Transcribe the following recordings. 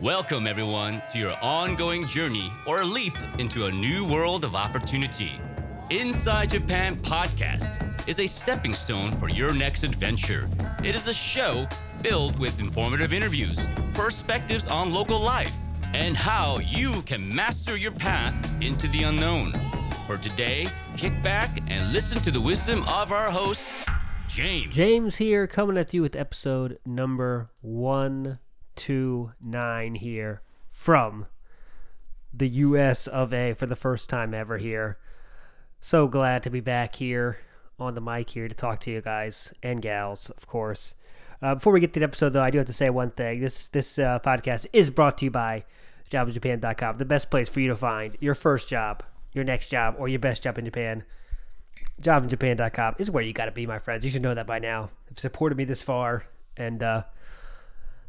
Welcome, everyone, to your ongoing journey or leap into a new world of opportunity. Inside Japan Podcast is a stepping stone for your next adventure. It is a show filled with informative interviews, perspectives on local life, and how you can master your path into the unknown. For today, kick back and listen to the wisdom of our host, James. James here, coming at you with episode number 129 here from the US of A for the first time ever here. So glad to be back here on the mic here to talk to you guys and gals, of course. Uh, before we get to the episode, though, I do have to say one thing. This this uh, podcast is brought to you by jobsjapan.com, the best place for you to find your first job, your next job, or your best job in Japan. Jobsjapan.com is where you got to be, my friends. You should know that by now. You've supported me this far, and uh,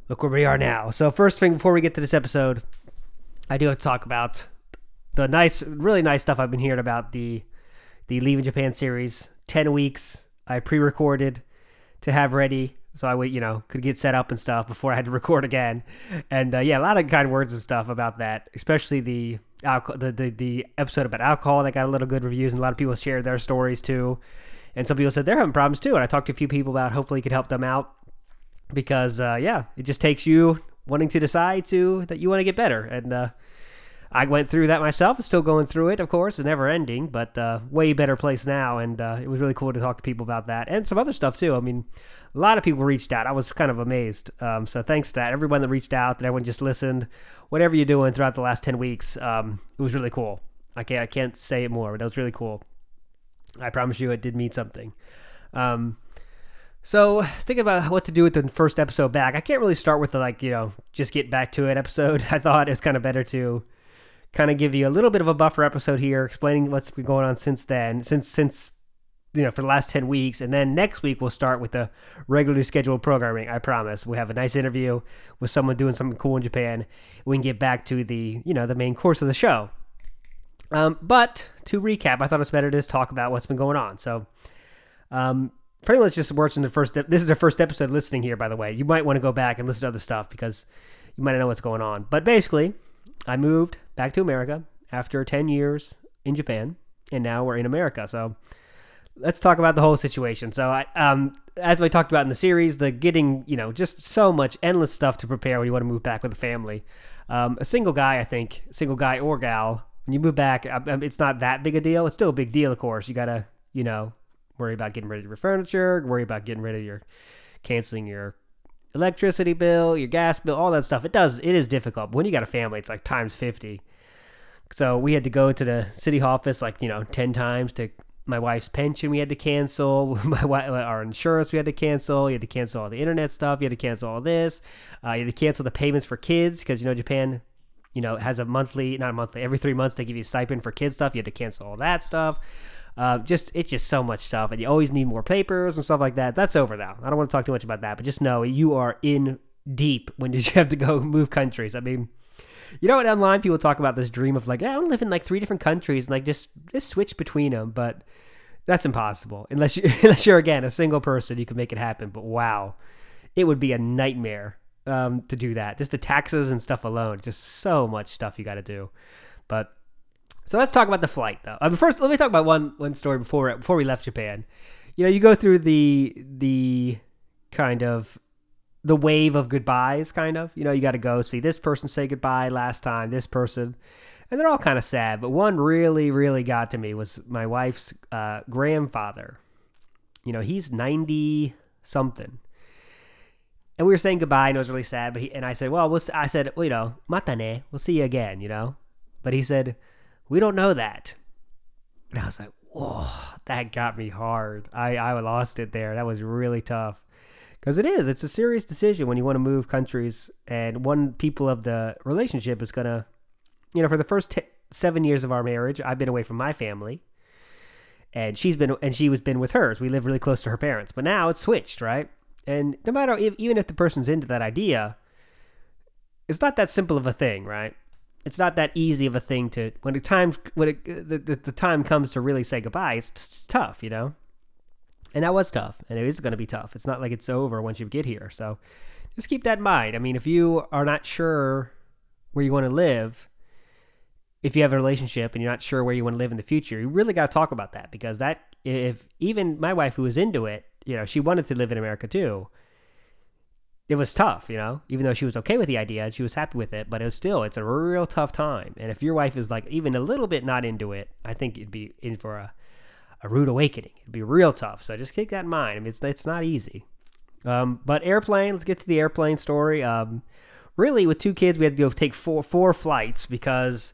look where we are now. So, first thing before we get to this episode, I do have to talk about the nice, really nice stuff I've been hearing about the the Leaving Japan series. Ten weeks I pre-recorded to have ready so I would, you know, could get set up and stuff before I had to record again. And uh, yeah, a lot of kind words and stuff about that, especially the alcohol, the, the the episode about alcohol that got a little good reviews, and a lot of people shared their stories too. And some people said they're having problems too. And I talked to a few people about hopefully you could help them out because uh, yeah, it just takes you wanting to decide to that you want to get better. And uh, I went through that myself. Still going through it, of course. It's never ending, but uh, way better place now. And uh, it was really cool to talk to people about that and some other stuff too. I mean, a lot of people reached out. I was kind of amazed. Um, so thanks to that, everyone that reached out, that everyone just listened, whatever you're doing throughout the last ten weeks, um, it was really cool. I can't I can't say it more, but it was really cool. I promise you, it did mean something. Um, so thinking about what to do with the first episode back, I can't really start with the like you know just get back to it episode. I thought it's kind of better to kind of give you a little bit of a buffer episode here, explaining what's been going on since then, since since you know for the last 10 weeks. And then next week we'll start with the regularly scheduled programming i promise. We have a nice interview with someone doing something cool in japan. We can get back to the you know the main course of the show. Um, but to recap i thought it's better to just talk about what's been going on. So um, anyone that's just watching the first this is the first episode listening here by the way. You might want to go back and listen to other stuff because you might know what's going on. But basically i moved back to america after 10 years in japan and now we're in america so let's talk about the whole situation. So, I, um, as we talked about in the series, the getting, you know, just so much endless stuff to prepare when you want to move back with a family. Um, a single guy, I think, single guy or gal, when you move back, um, it's not that big a deal. It's still a big deal, of course. You gotta, you know, worry about getting rid of your furniture, worry about getting rid of your canceling your electricity bill, your gas bill, all that stuff. It does, it is difficult. But when you got a family, it's like times fifty. So we had to go to the city office like you know ten times to my wife's pension we had to cancel my wife, our insurance we had to cancel you had to cancel all the internet stuff you had to cancel all this uh, you had to cancel the payments for kids because you know japan you know has a monthly not a monthly every three months they give you a stipend for kid stuff you had to cancel all that stuff uh, just it's just so much stuff and you always need more papers and stuff like that that's over now i don't want to talk too much about that but just know you are in deep when did you have to go move countries i mean you know what online people talk about this dream of like, I want to live in like three different countries and like just just switch between them, but that's impossible unless you unless you're again a single person. You can make it happen, but wow, it would be a nightmare um, to do that. Just the taxes and stuff alone, just so much stuff you got to do. But so let's talk about the flight though. Um, first, let me talk about one one story before before we left Japan. You know, you go through the the kind of the wave of goodbyes, kind of. You know, you got to go see this person say goodbye last time, this person, and they're all kind of sad. But one really, really got to me was my wife's uh, grandfather. You know, he's ninety something, and we were saying goodbye, and it was really sad. But he and I said, "Well, we'll," I said, well, "You know, matane, we'll see you again." You know, but he said, "We don't know that," and I was like, "Whoa, that got me hard." I I lost it there. That was really tough. Because it is it's a serious decision when you want to move countries and one people of the relationship is gonna you know for the first t- seven years of our marriage i've been away from my family. And she's been and she was been with hers. We live really close to her parents. But now it's switched right? And no matter if, even if the person's into that idea it's not that simple of a thing right it's not that easy of a thing to when the time when it, the, the, the time comes to really say goodbye it's, it's tough you know And that was tough, and it is going to be tough. It's not like it's over once you get here. So just keep that in mind. I mean, if you are not sure where you want to live, if you have a relationship and you're not sure where you want to live in the future, you really got to talk about that because that, if even my wife who was into it, you know, she wanted to live in America too. It was tough, you know, even though she was okay with the idea, she was happy with it, but it was still, it's a real tough time. And if your wife is like even a little bit not into it, I think it'd be in for a, a rude awakening. It'd be real tough. So just keep that in mind. I mean, it's, it's not easy. Um, but airplane, let's get to the airplane story. Um, really, with two kids, we had to go take four four flights because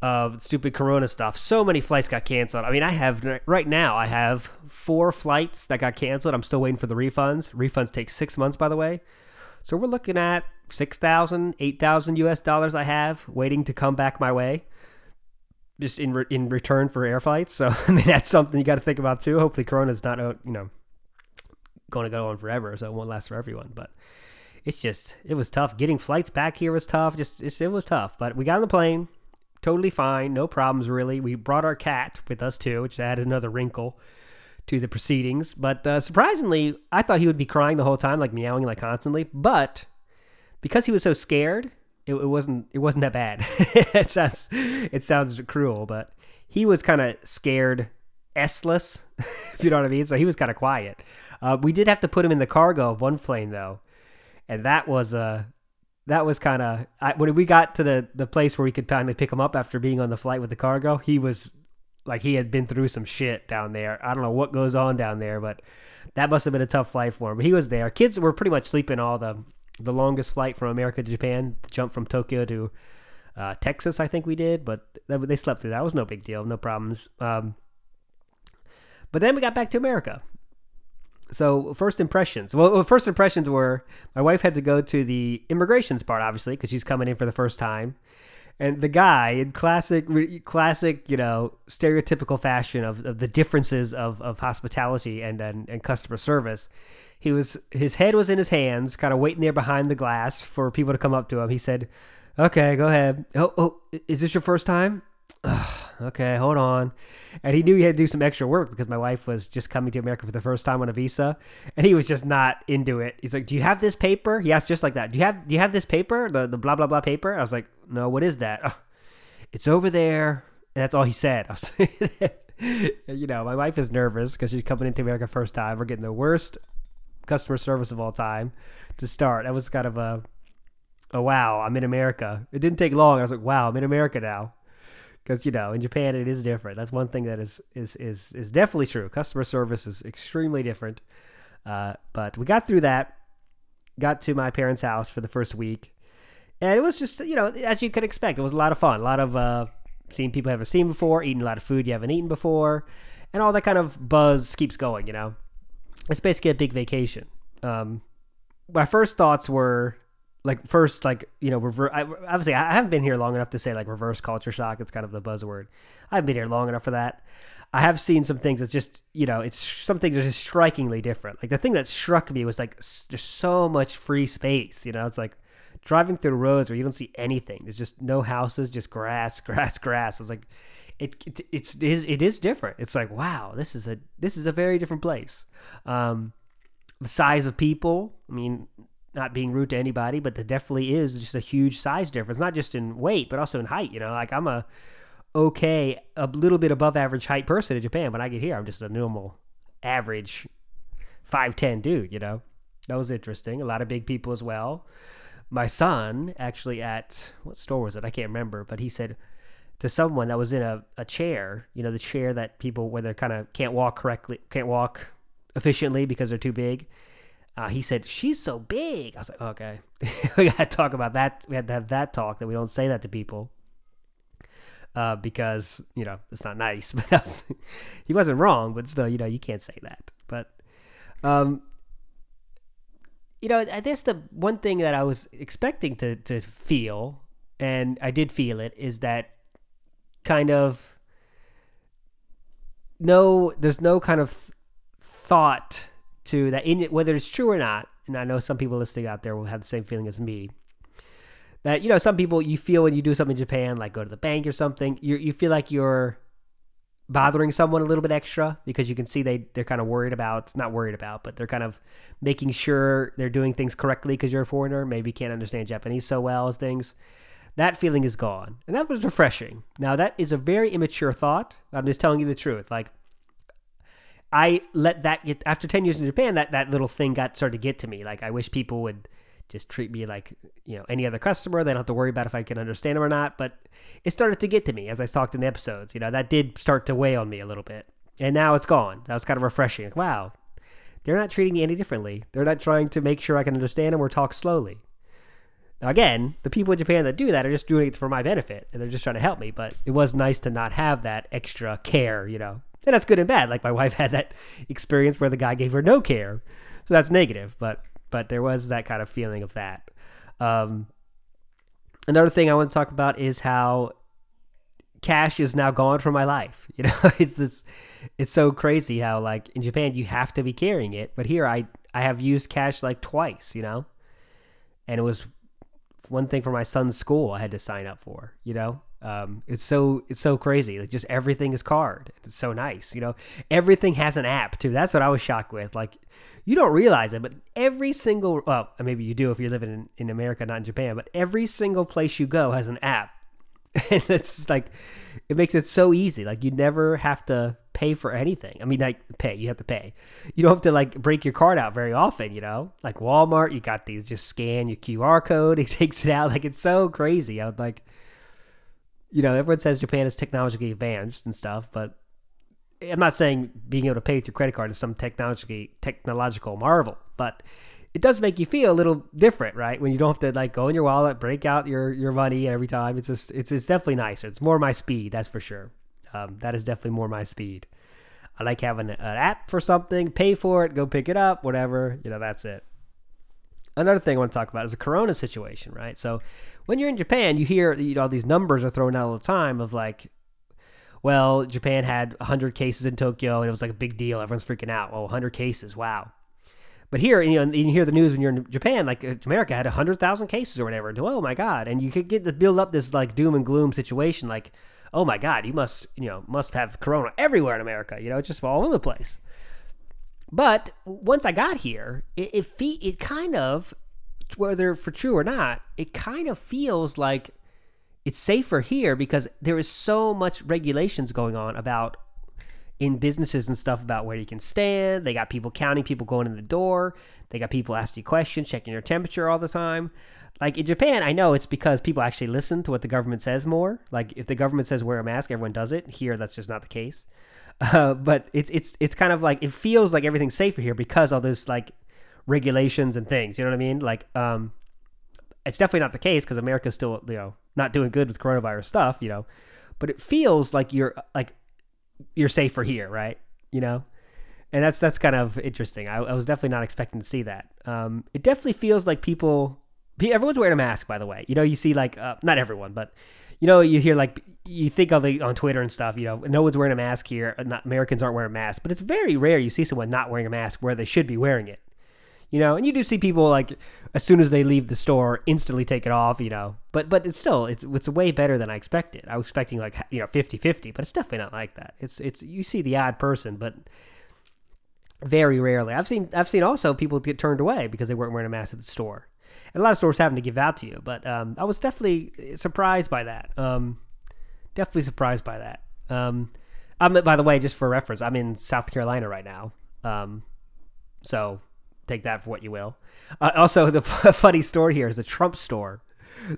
of stupid Corona stuff. So many flights got canceled. I mean, I have right now. I have four flights that got canceled. I'm still waiting for the refunds. Refunds take six months, by the way. So we're looking at 6,000, 8,000 US dollars I have waiting to come back my way just in re- in return for air flights. So I mean that's something you got to think about too. Hopefully Corona's not uh, you know going to go on forever, so it won't last for everyone. But it's just it was tough. Getting flights back here was tough. Just it was tough. But we got on the plane, totally fine, no problems really. We brought our cat with us too, which added another wrinkle to the proceedings. But uh, surprisingly, I thought he would be crying the whole time, like meowing like constantly. But because he was so scared, it, it wasn't it wasn't that bad. it sounds it sounds cruel, but he was kind of scared, s-less, if you know what I mean. So he was kind of quiet. Uh, we did have to put him in the cargo of one plane though, and that was uh that was kind of when we got to the the place where we could finally pick him up after being on the flight with the cargo. He was like he had been through some shit down there. I don't know what goes on down there, but that must have been a tough flight for him. But he was there. Kids were pretty much sleeping all the the longest flight from America to Japan, the jump from Tokyo to uh, Texas, I think we did, but they slept through that. It was no big deal, no problems. Um, but then we got back to America. So first impressions. Well, first impressions were my wife had to go to the immigrations part, obviously, because she's coming in for the first time. And the guy, in classic, classic, you know, stereotypical fashion of, of the differences of, of hospitality and, and and customer service, he was his head was in his hands, kind of waiting there behind the glass for people to come up to him. He said, "Okay, go ahead. Oh, oh, is this your first time? Okay, hold on." And he knew he had to do some extra work because my wife was just coming to America for the first time on a visa, and he was just not into it. He's like, "Do you have this paper?" He asked just like that. "Do you have Do you have this paper? The the blah blah blah paper?" I was like, "No. What is that?" Oh, it's over there. And that's all he said. I was, you know, my wife is nervous because she's coming into America first time. We're getting the worst customer service of all time to start. That was kind of a, a wow, I'm in America. It didn't take long. I was like, wow, I'm in America now. Because you know, in Japan it is different. That's one thing that is is is is definitely true. Customer service is extremely different. Uh, but we got through that. Got to my parents' house for the first week, and it was just you know as you could expect. It was a lot of fun. A lot of uh, seeing people you haven't seen before, eating a lot of food you haven't eaten before, and all that kind of buzz keeps going. You know, it's basically a big vacation. Um, my first thoughts were like first like you know rever- I, obviously I haven't been here long enough to say like reverse culture shock. It's kind of the buzzword. I haven't been here long enough for that. I have seen some things that's just you know it's some things are just strikingly different. Like the thing that struck me was like there's so much free space. You know, it's like driving through roads where you don't see anything. There's just no houses, just grass, grass, grass. It's like it, it it's it is, it is different. It's like wow, this is a this is a very different place. Um, the size of people. I mean, not being rude to anybody, but there definitely is just a huge size difference, not just in weight, but also in height. You know, like I'm a okay, a little bit above average height person in Japan. When I get here, I'm just a normal, average, five ten dude. You know, that was interesting. A lot of big people as well. My son actually at what store was it? I can't remember, but he said to someone that was in a, a chair, you know, the chair that people where they kind of can't walk correctly, can't walk efficiently because they're too big. Uh, he said, She's so big. I was like, Okay. we got to talk about that. We had to have that talk that we don't say that to people uh, because, you know, it's not nice. But was, he wasn't wrong, but still, you know, you can't say that. But, um, you know, I guess the one thing that I was expecting to, to feel, and I did feel it, is that kind of no, there's no kind of thought to that in whether it's true or not and i know some people listening out there will have the same feeling as me that you know some people you feel when you do something in japan like go to the bank or something you you feel like you're bothering someone a little bit extra because you can see they they're kind of worried about not worried about but they're kind of making sure they're doing things correctly because you're a foreigner maybe can't understand japanese so well as things. That feeling is gone and that was refreshing. Now that is a very immature thought. I'm just telling you the truth like i let that get after 10 years in japan that that little thing got started to get to me like i wish people would just treat me like you know any other customer. They don't have to worry about if I can understand them or not. But it started to get to me as I talked in the episodes. You know that did start to weigh on me a little bit, and now it's gone. That was kind of refreshing. Like, wow, they're not treating me any differently. They're not trying to make sure I can understand them or talk slowly. Now, again, the people in Japan that do that are just doing it for my benefit, and they're just trying to help me. But it was nice to not have that extra care, you know. And that's good and bad. Like my wife had that experience where the guy gave her no care, so that's negative. But but there was that kind of feeling of that. Um, another thing I want to talk about is how cash is now gone from my life. You know, it's this, it's so crazy how like in Japan you have to be carrying it, but here I I have used cash like twice. You know, and it was one thing for my son's school I had to sign up for. You know, um, it's so it's so crazy. Like just everything is card. It's so nice. You know, everything has an app too. That's what I was shocked with. Like you don't realize it, but every single well, maybe you do if you're living in, in America, not in Japan, but every single place you go has an app. and it's like it makes it so easy. Like you never have to pay for anything. I mean, like pay, you have to pay. You don't have to like break your card out very often, you know? Like Walmart, you got these just scan your QR code, it takes it out. Like it's so crazy. I would like you know, everyone says Japan is technologically advanced and stuff, but I'm not saying being able to pay with your credit card is some technology technological marvel, but it does make you feel a little different, right? When you don't have to like go in your wallet, break out your your money every time. It's just it's it's definitely nicer. It's more my speed, that's for sure. Um, that is definitely more my speed. I like having an app for something, pay for it, go pick it up, whatever. You know, that's it. Another thing I want to talk about is the Corona situation, right? So when you're in Japan, you hear you know these numbers are thrown out all the time of like well, Japan had 100 cases in Tokyo and it was like a big deal. Everyone's freaking out. Oh, 100 cases. Wow. But here, you know, you hear the news when you're in Japan, like uh, America had 100,000 cases or whatever. Oh my God. And you could get to build up this like doom and gloom situation like, oh my God, you must, you know, must have corona everywhere in America. You know, it's just all over the place. But once I got here, it, it, it kind of, whether for true or not, it kind of feels like it's safer here because there is so much regulations going on about in businesses and stuff about where you can stand. They got people counting people going in the door. They got people asking you questions, checking your temperature all the time. Like in Japan, I know it's because people actually listen to what the government says more. Like if the government says wear a mask, everyone does it. Here, that's just not the case. Uh, but it's it's it's kind of like it feels like everything's safer here because all those like regulations and things. You know what I mean? Like um, it's definitely not the case because America's still you know not doing good with coronavirus stuff, you know, but it feels like you're like you're safer here, right? You know, and that's that's kind of interesting. I, I was definitely not expecting to see that. Um, it definitely feels like people, everyone's wearing a mask, by the way. You know, you see like uh, not everyone, but you know, you hear like you think of the on Twitter and stuff. You know, no one's wearing a mask here. Not, Americans aren't wearing masks, but it's very rare you see someone not wearing a mask where they should be wearing it you know and you do see people like as soon as they leave the store instantly take it off you know. But but it's still it's it's way better than i expected. I was expecting like you know 50-50 but it's definitely not like that. It's it's you see the odd person but very rarely. I've seen i've seen also people get turned away because they weren't wearing a mask at the store. And a lot of stores having to give out to you but um, i was definitely surprised by that. Um, definitely surprised by that. Um, I'm, by the way just for reference i'm in south carolina right now. Um, so take that for what you will. Uh, also, the funny story here is the Trump store.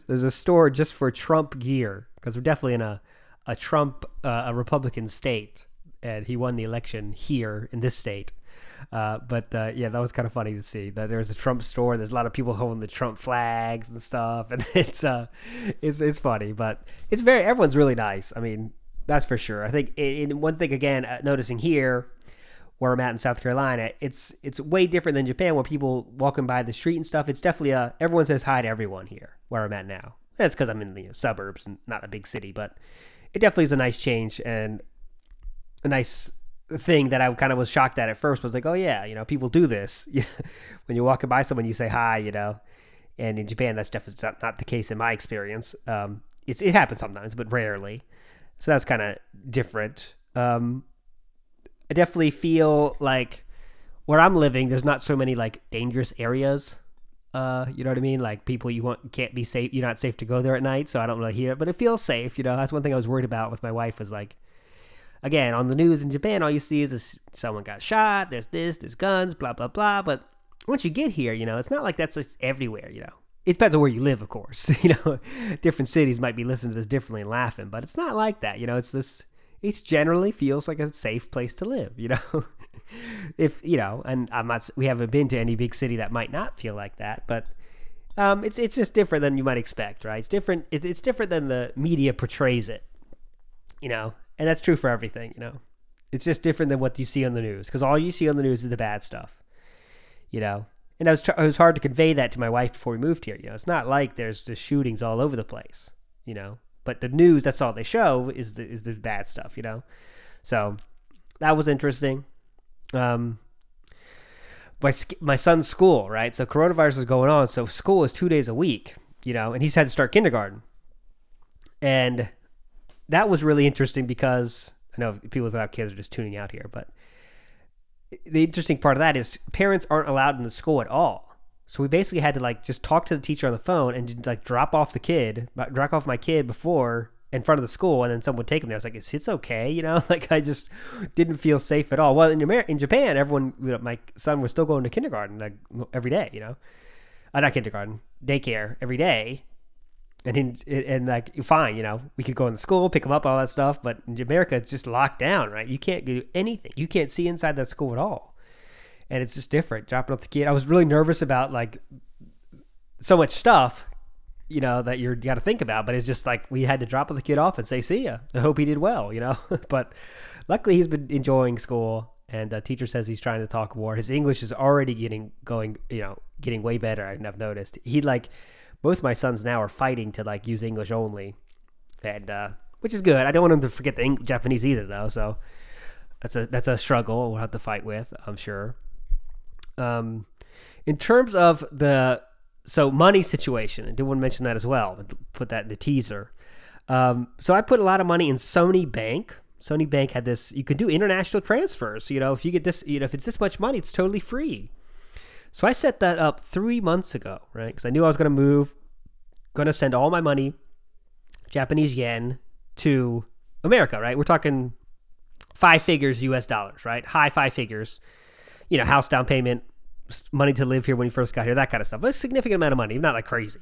There's a store just for Trump gear because we're definitely in a a Trump uh, a Republican state, and he won the election here in this state. Uh, but uh, yeah, that was kind of funny to see that there's a Trump store. There's a lot of people holding the Trump flags and stuff, and it's uh, it's it's funny, but it's very everyone's really nice. I mean, that's for sure. I think in one thing again, uh, noticing here where I'm at in South Carolina, it's it's way different than Japan where people walking by the street and stuff. It's definitely a everyone says hi to everyone here where I'm at now. That's because I'm in the you know, suburbs and not a big city, but it definitely is a nice change and a nice thing that I kind of was shocked at at first was like, oh yeah, you know, people do this. when you're walking by someone, you say hi, you know. And in Japan, that's definitely not, not the case in my experience. Um, it's it happens sometimes, but rarely. So that's kind of different. Um, I definitely feel like where I'm living, there's not so many like dangerous areas. Uh, you know what I mean? Like people you want can't be safe. You're not safe to go there at night, so I don't really hear it. But it feels safe. You know, that's one thing I was worried about with my wife was like, again, on the news in Japan, all you see is this: someone got shot. There's this, there's guns, blah blah blah. But once you get here, you know, it's not like that's just everywhere. You know, it depends on where you live, of course. you know, different cities might be listening to this differently and laughing, but it's not like that. You know, it's this. It generally feels like a safe place to live. You know, if you know, and I'm not. We haven't been to any big city that might not feel like that, but. Um, it's it's just different than you might expect, right? It's different. It, it's different than the media portrays it, you know, and that's true for everything, you know. It's just different than what you see on the news because all you see on the news is the bad stuff, you know and I was tr- it was hard to convey that to my wife before we moved here. You know, it's not like there's just shootings all over the place. You know, but the news that's all they show is the is the bad stuff. You know, so that was interesting. Um, my my son's school, right? So coronavirus is going on, so school is two days a week. You know, and he's had to start kindergarten, and that was really interesting because I know people without kids are just tuning out here, but the interesting part of that is parents aren't allowed in the school at all. So we basically had to like just talk to the teacher on the phone and like drop off the kid, drop off my kid before in front of the school, and then someone would take him there. I was like, "It's it's okay," you know. Like I just didn't feel safe at all. Well, in Amer- in Japan, everyone, you know, my son was still going to kindergarten like every day, you know, uh, not kindergarten, daycare every day, and in, and like fine, you know, we could go in the school, pick them up, all that stuff. But in America, it's just locked down, right? You can't do anything. You can't see inside that school at all, and it's just different. Dropping off the kid, I was really nervous about like so much stuff, you know, that you're you got to think about. But it's just like we had to drop the kid off and say see ya. I hope he did well, you know. but luckily, he's been enjoying school. And the teacher says he's trying to talk more. His English is already getting going, you know, getting way better. I've noticed. He like both my sons now are fighting to like use English only, and uh, which is good. I don't want them to forget the Japanese either, though. So that's a that's a struggle we'll have to fight with, I'm sure. Um, in terms of the so money situation, I did want to mention that as well. Put that in the teaser. Um, so I put a lot of money in Sony Bank. Sony Bank had this. You can do international transfers. You know, if you get this, you know, if it's this much money, it's totally free. So I set that up three months ago, right? Because I knew I was going to move, going to send all my money, Japanese yen, to America, right? We're talking five figures US dollars, right? High five figures. You know, house down payment, money to live here when you first got here, that kind of stuff. A significant amount of money, not like crazy.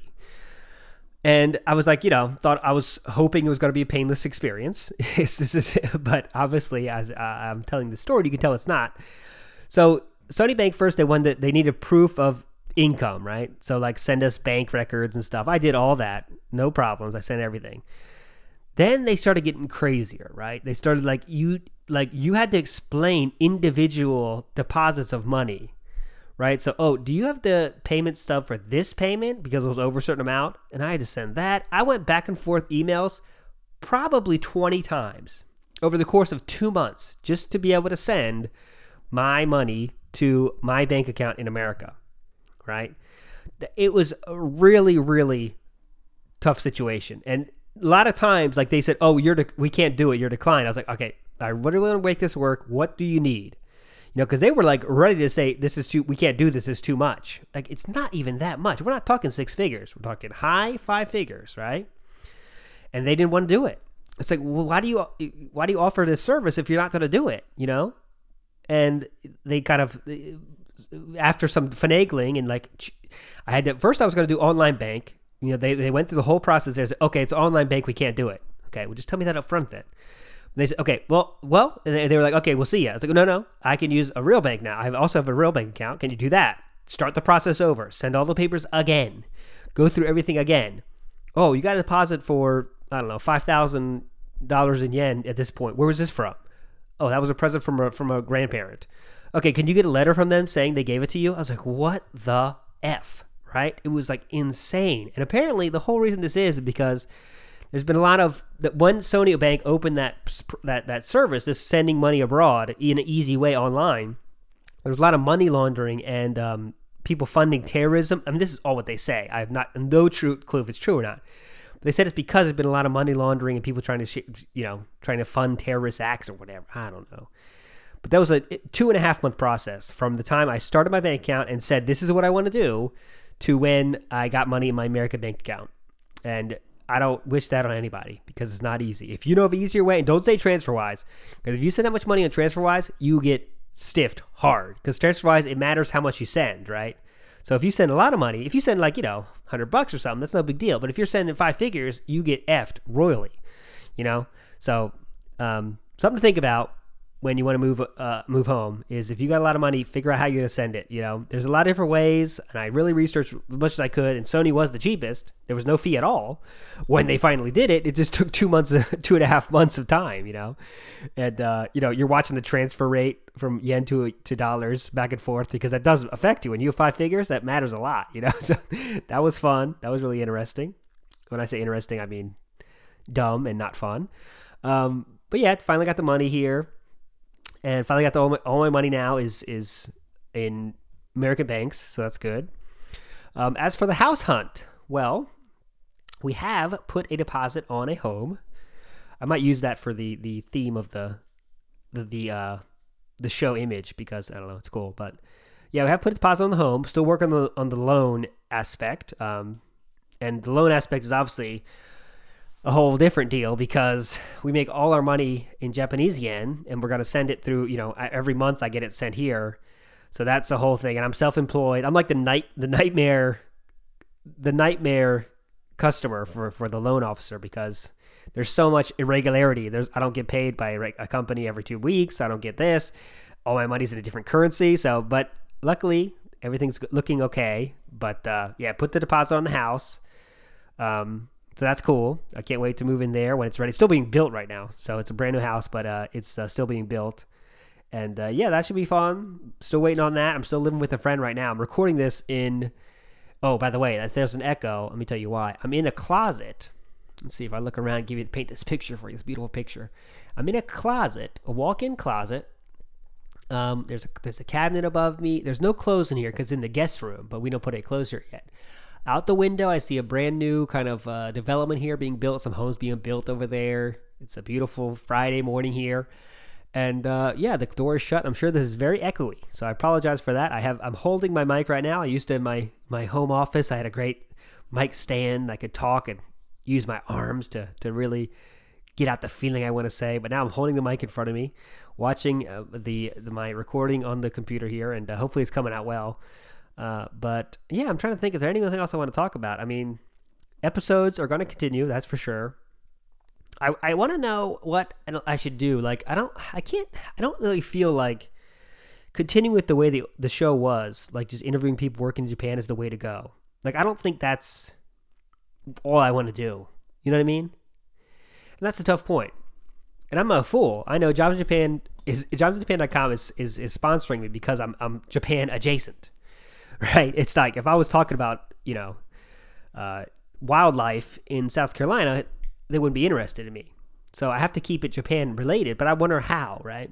And I was like, you know, thought I was hoping it was going to be a painless experience. this is, but obviously, as uh, I'm telling the story, you can tell it's not. So Sony Bank first they wanted they needed proof of income, right? So like send us bank records and stuff. I did all that, no problems. I sent everything. Then they started getting crazier, right? They started like you like you had to explain individual deposits of money, right? So, oh, do you have the payment stub for this payment because it was over a certain amount? And I had to send that. I went back and forth emails probably 20 times over the course of two months just to be able to send my money to my bank account in America, right? It was a really, really tough situation. And a lot of times, like they said, oh, you're de- we can't do it. You're declined. I was like, okay, I really want to make this work. What do you need? You know, because they were like ready to say, this is too, we can't do this. Is too much. Like, it's not even that much. We're not talking six figures. We're talking high five figures, right? And they didn't want to do it. It's like, well, why do you, why do you offer this service if you're not going to do it? You know? and they kind of after some finagling and like I had to first I was going to do online bank. You know, they they went through the whole process. There's okay, it's online bank. We can't do it. Okay, well just tell me that up front then. They said, okay, well, well, and they, they were like, okay, we'll see you. I was like, no, no, I can use a real bank now. I also have a real bank account. Can you do that? Start the process over. Send all the papers again. Go through everything again. Oh, you got a deposit for I don't know five thousand dollars in yen at this point. Where was this from? Oh, that was a present from a from a grandparent. Okay, can you get a letter from them saying they gave it to you? I was like, what the f? Right? It was like insane. And apparently, the whole reason this is because there's been a lot of that when Sony Bank opened that that that service, this sending money abroad in an easy way online. There's a lot of money laundering and um, people funding terrorism. I mean, this is all what they say. I have not no true clue if it's true or not. But They said it's because there's been a lot of money laundering and people trying to, you know, trying to fund terrorist acts or whatever. I don't know. But that was a two and a half month process from the time I started my bank account and said, this is what I want to do, to when I got money in my American bank account. And I don't wish that on anybody because it's not easy. If you know of an easier way, and don't say TransferWise, because if you send that much money on TransferWise, you get stiffed hard. Because TransferWise, it matters how much you send, right? So if you send a lot of money, if you send like, you know, 100 bucks or something, that's no big deal. But if you're sending five figures, you get effed royally, you know? So um, something to think about when you want to move uh, move home is if you got a lot of money, figure out how you're to send it. You know, there's a lot of different ways, and I really researched as much as I could. And Sony was the cheapest. There was no fee at all. When they finally did it, it just took two months, two and a half months of time. You know, and uh, you know you're watching the transfer rate from yen to to dollars back and forth because that does affect you. When you have five figures, that matters a lot. You know, so that was fun. That was really interesting. When I say interesting, I mean dumb and not fun. Um, but yeah, finally got the money here and finally got the all my, all my money now is is in American banks, so that's good. Um, as for the house hunt, well, we have put a deposit on a home. I might use that for the the theme of the the the uh, the show image because I don't know, it's cool. But yeah, we have put a deposit on the home. Still working on the on the loan aspect. Um, and the loan aspect is obviously a whole different deal because we make all our money in Japanese yen and we're going to send it through, you know, every month I get it sent here. So that's the whole thing and I'm self-employed. I'm like the night the nightmare the nightmare customer for for the loan officer because there's so much irregularity. There's I don't get paid by a company every 2 weeks. I don't get this. All my money's in a different currency. So, but luckily everything's looking okay. But uh, yeah, put the deposit on the house. Um, so that's cool. I can't wait to move in there when it's ready. It's still being built right now, so it's a brand new house, but uh, it's uh, still being built. And uh, yeah, that should be fun. Still waiting on that. I'm still living with a friend right now. I'm recording this in. Oh, by the way, there's an echo. Let me tell you why. I'm in a closet. Let's see if I look around, give you paint this picture for you. This beautiful picture. I'm in a closet, a walk-in closet. Um, there's a there's a cabinet above me. There's no clothes in here because in the guest room, but we don't put any clothes here yet. Out the window, I see a brand new kind of uh, development here being built. Some homes being built over there. It's a beautiful Friday morning here, and uh, yeah, the door is shut. I'm sure this is very echoey, so I apologize for that. I have I'm holding my mic right now. I used to in my my home office. I had a great mic stand. I could talk and use my arms to to really get out the feeling I want to say. But now I'm holding the mic in front of me, watching uh, the, the, my recording on the computer here, and uh, hopefully it's coming out well. Uh, but yeah, I'm trying to think. Is there anything else I want to talk about? I mean, episodes are going to continue. That's for sure. I I want to know what I should do. Like I don't I can't I don't really feel like continuing with the way the the show was. Like just interviewing people working in Japan is the way to go. Like I don't think that's all I want to do. You know what I mean? And that's a tough point. And I'm a fool. I know Jobs in Japan is jobsinjapan.com is, is is sponsoring me because I'm I'm Japan adjacent. right? It's like if I was talking about, you know, uh, wildlife in South Carolina, they wouldn't be interested in me. So I have to keep it Japan related, but I wonder how, right?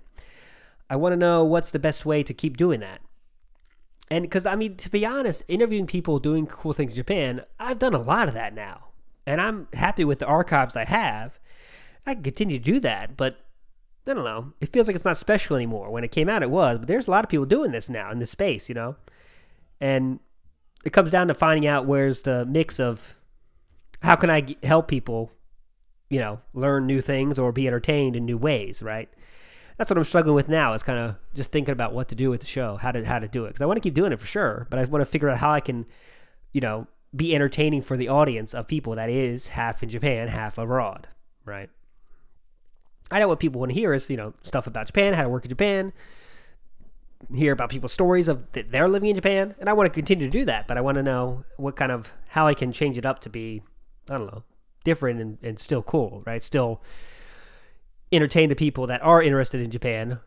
I want to know what's the best way to keep doing that. And because, I mean, to be honest, interviewing people doing cool things in Japan, I've done a lot of that now. And I'm happy with the archives I have. I can continue to do that, but I don't know. It feels like it's not special anymore. When it came out, it was, but there's a lot of people doing this now in this space, you know? And it comes down to finding out where's the mix of how can I help people, you know, learn new things or be entertained in new ways, right? That's what I'm struggling with now. Is kind of just thinking about what to do with the show, how to how to do it, because I want to keep doing it for sure, but I want to figure out how I can, you know, be entertaining for the audience of people that is half in Japan, half abroad, right? I know what people want to hear is you know stuff about Japan, how to work in Japan, hear about people's stories of that they're living in Japan, and I want to continue to do that. But I want to know what kind of how I can change it up to be, I don't know, different and, and still cool, right? Still entertain the people that are interested in Japan,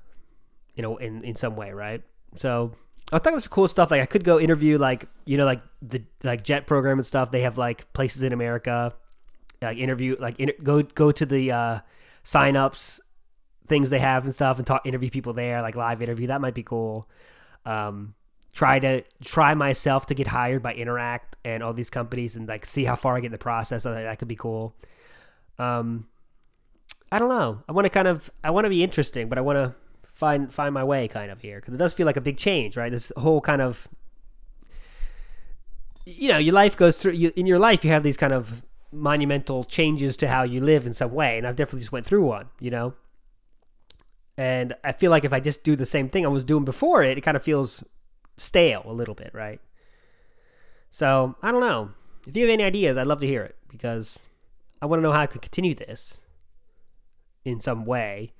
you know, in in some way, right? So I thought it was cool stuff. Like I could go interview like you know like the like jet program and stuff. They have like places in America, like interview like inter- go go to the uh, sign ups things they have and stuff and talk interview people there like live interview that might be cool um try to try myself to get hired by Interac and all these companies and like see how far I get in the process. I think that could be cool. Um, I don't know. I want to kind of I want to be interesting, but I want to find find my way kind of here because it does feel like a big change, right? This whole kind of you know your life goes through you, in your life you have these kind of monumental changes to how you live in some way and i've definitely just went through one you know and i feel like if i just do the same thing i was doing before it it kind of feels stale a little bit right so i don't know if you have any ideas i'd love to hear it because i want to know how i could continue this in some way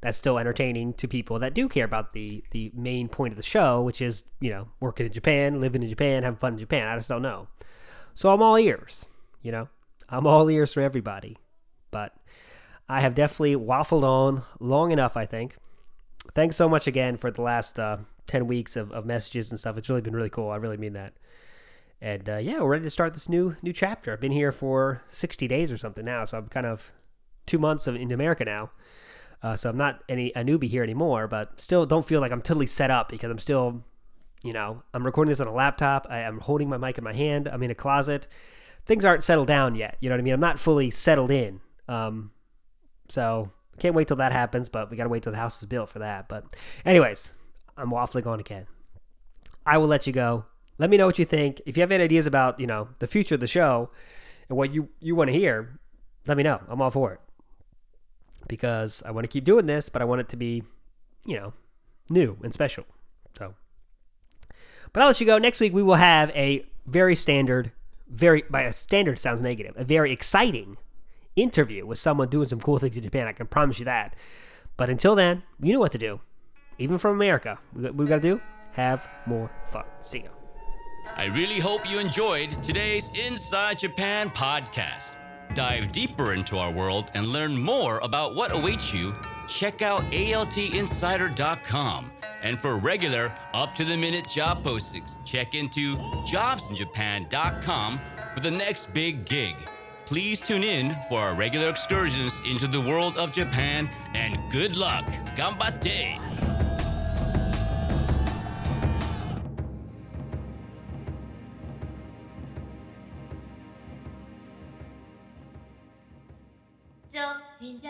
that's still entertaining to people that do care about the the main point of the show, which is you know working in Japan, living in Japan, having fun in Japan. I just don't know. So I'm all ears. You know, I'm all ears for everybody. But I have definitely waffled on long enough. I think. Thanks so much again for the last uh, ten weeks of, of messages and stuff. It's really been really cool. I really mean that. And uh, yeah, we're ready to start this new new chapter. I've been here for 60 days or something now, so I'm kind of two months of, in America now. Uh, so I'm not any a newbie here anymore, but still don't feel like I'm totally set up because I'm still, you know, I'm recording this on a laptop. I am holding my mic in my hand. I'm in a closet. Things aren't settled down yet. You know what I mean? I'm not fully settled in. Um, so can't wait till that happens, but we got to wait till the house is built for that. But, anyways, I'm waffling on again. I will let you go. Let me know what you think. If you have any ideas about, you know, the future of the show and what you, you want to hear, let me know. I'm all for it because I want to keep doing this, but I want it to be, you know, new and special. So, but I'll let you go. Next week we will have a very standard, very by a standard sounds negative, a very exciting interview with someone doing some cool things in Japan. I can promise you that. But until then, you know what to do. Even from America, what we got to do? Have more fun. See ya. I really hope you enjoyed today's Inside Japan podcast. Dive deeper into our world and learn more about what awaits you. Check out altinsider.com. And for regular, up to the minute job postings, check into jobsinjapan.com for the next big gig. Please tune in for our regular excursions into the world of Japan and good luck. Ganbatte! Jobs in